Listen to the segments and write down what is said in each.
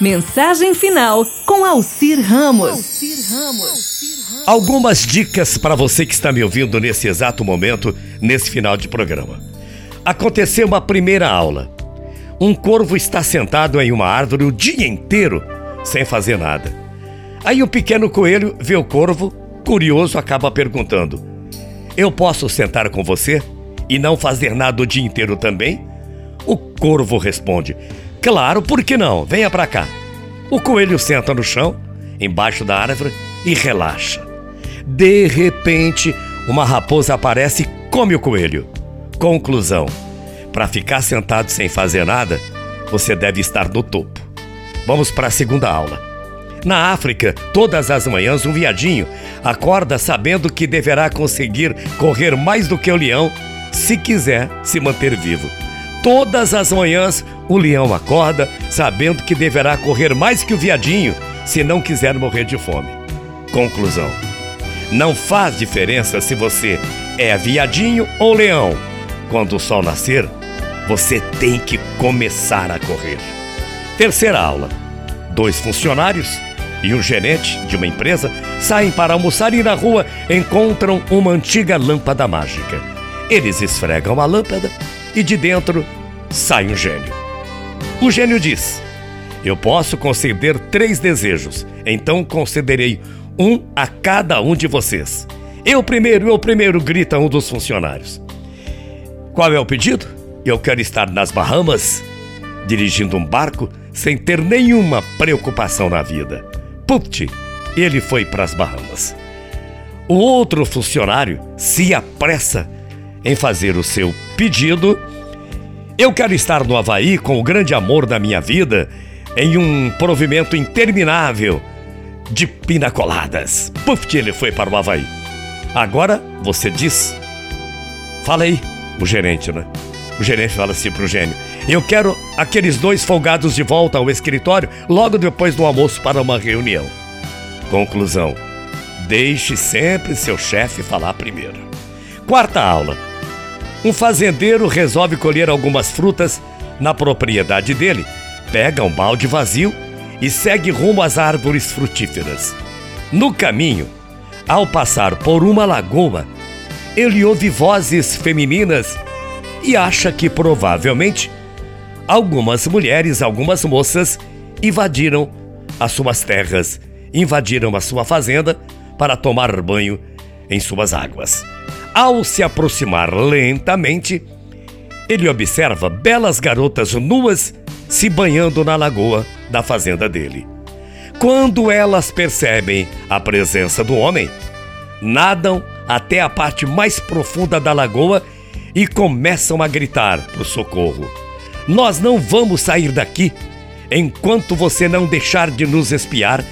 Mensagem final com Alcir Ramos. Algumas dicas para você que está me ouvindo nesse exato momento, nesse final de programa. Aconteceu uma primeira aula. Um corvo está sentado em uma árvore o dia inteiro, sem fazer nada. Aí o pequeno coelho vê o corvo, curioso, acaba perguntando: Eu posso sentar com você e não fazer nada o dia inteiro também? O corvo responde: Claro, por que não? Venha para cá. O coelho senta no chão, embaixo da árvore, e relaxa. De repente, uma raposa aparece e come o coelho. Conclusão: para ficar sentado sem fazer nada, você deve estar no topo. Vamos para a segunda aula. Na África, todas as manhãs, um viadinho acorda sabendo que deverá conseguir correr mais do que o leão se quiser se manter vivo. Todas as manhãs, o leão acorda sabendo que deverá correr mais que o viadinho se não quiser morrer de fome. Conclusão: Não faz diferença se você é viadinho ou leão. Quando o sol nascer, você tem que começar a correr. Terceira aula: dois funcionários e um gerente de uma empresa saem para almoçar e na rua encontram uma antiga lâmpada mágica. Eles esfregam a lâmpada e de dentro sai um gênio. O gênio diz: Eu posso conceder três desejos, então concederei um a cada um de vocês. Eu primeiro, eu primeiro, grita um dos funcionários. Qual é o pedido? Eu quero estar nas Bahamas, dirigindo um barco sem ter nenhuma preocupação na vida. Putz, ele foi para as Bahamas. O outro funcionário se apressa em fazer o seu pedido eu quero estar no Havaí com o grande amor da minha vida em um provimento interminável de pinacoladas. Puf, ele foi para o Havaí. Agora você diz. Fala aí, o gerente, né? O gerente fala assim pro gênio: Eu quero aqueles dois folgados de volta ao escritório logo depois do almoço para uma reunião. Conclusão: Deixe sempre seu chefe falar primeiro. Quarta aula. Um fazendeiro resolve colher algumas frutas na propriedade dele, pega um balde vazio e segue rumo às árvores frutíferas. No caminho, ao passar por uma lagoa, ele ouve vozes femininas e acha que provavelmente algumas mulheres, algumas moças invadiram as suas terras, invadiram a sua fazenda para tomar banho em suas águas. Ao se aproximar lentamente, ele observa belas garotas nuas se banhando na lagoa da fazenda dele. Quando elas percebem a presença do homem, nadam até a parte mais profunda da lagoa e começam a gritar por socorro. Nós não vamos sair daqui enquanto você não deixar de nos espiar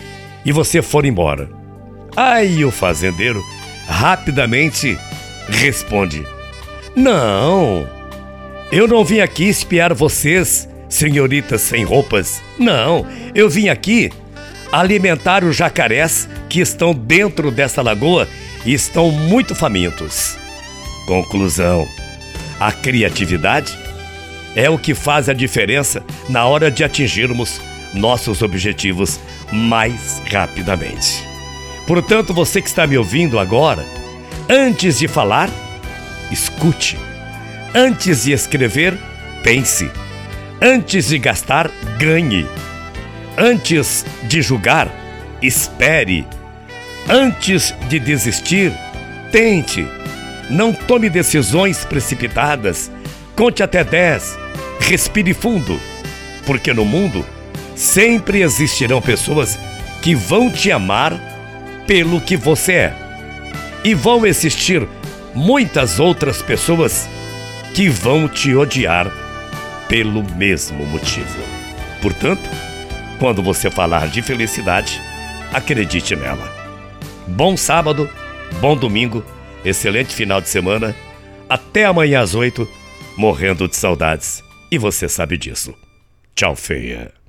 e você for embora. Aí o fazendeiro rapidamente responde: Não, eu não vim aqui espiar vocês, senhoritas sem roupas. Não, eu vim aqui alimentar os jacarés que estão dentro dessa lagoa e estão muito famintos. Conclusão: a criatividade é o que faz a diferença na hora de atingirmos nossos objetivos mais rapidamente. Portanto, você que está me ouvindo agora, Antes de falar, escute. Antes de escrever, pense. Antes de gastar, ganhe. Antes de julgar, espere. Antes de desistir, tente. Não tome decisões precipitadas. Conte até 10. Respire fundo. Porque no mundo sempre existirão pessoas que vão te amar pelo que você é e vão existir muitas outras pessoas que vão te odiar pelo mesmo motivo. Portanto, quando você falar de felicidade, acredite nela. Bom sábado, bom domingo, excelente final de semana. Até amanhã às oito, morrendo de saudades. E você sabe disso. Tchau, feia.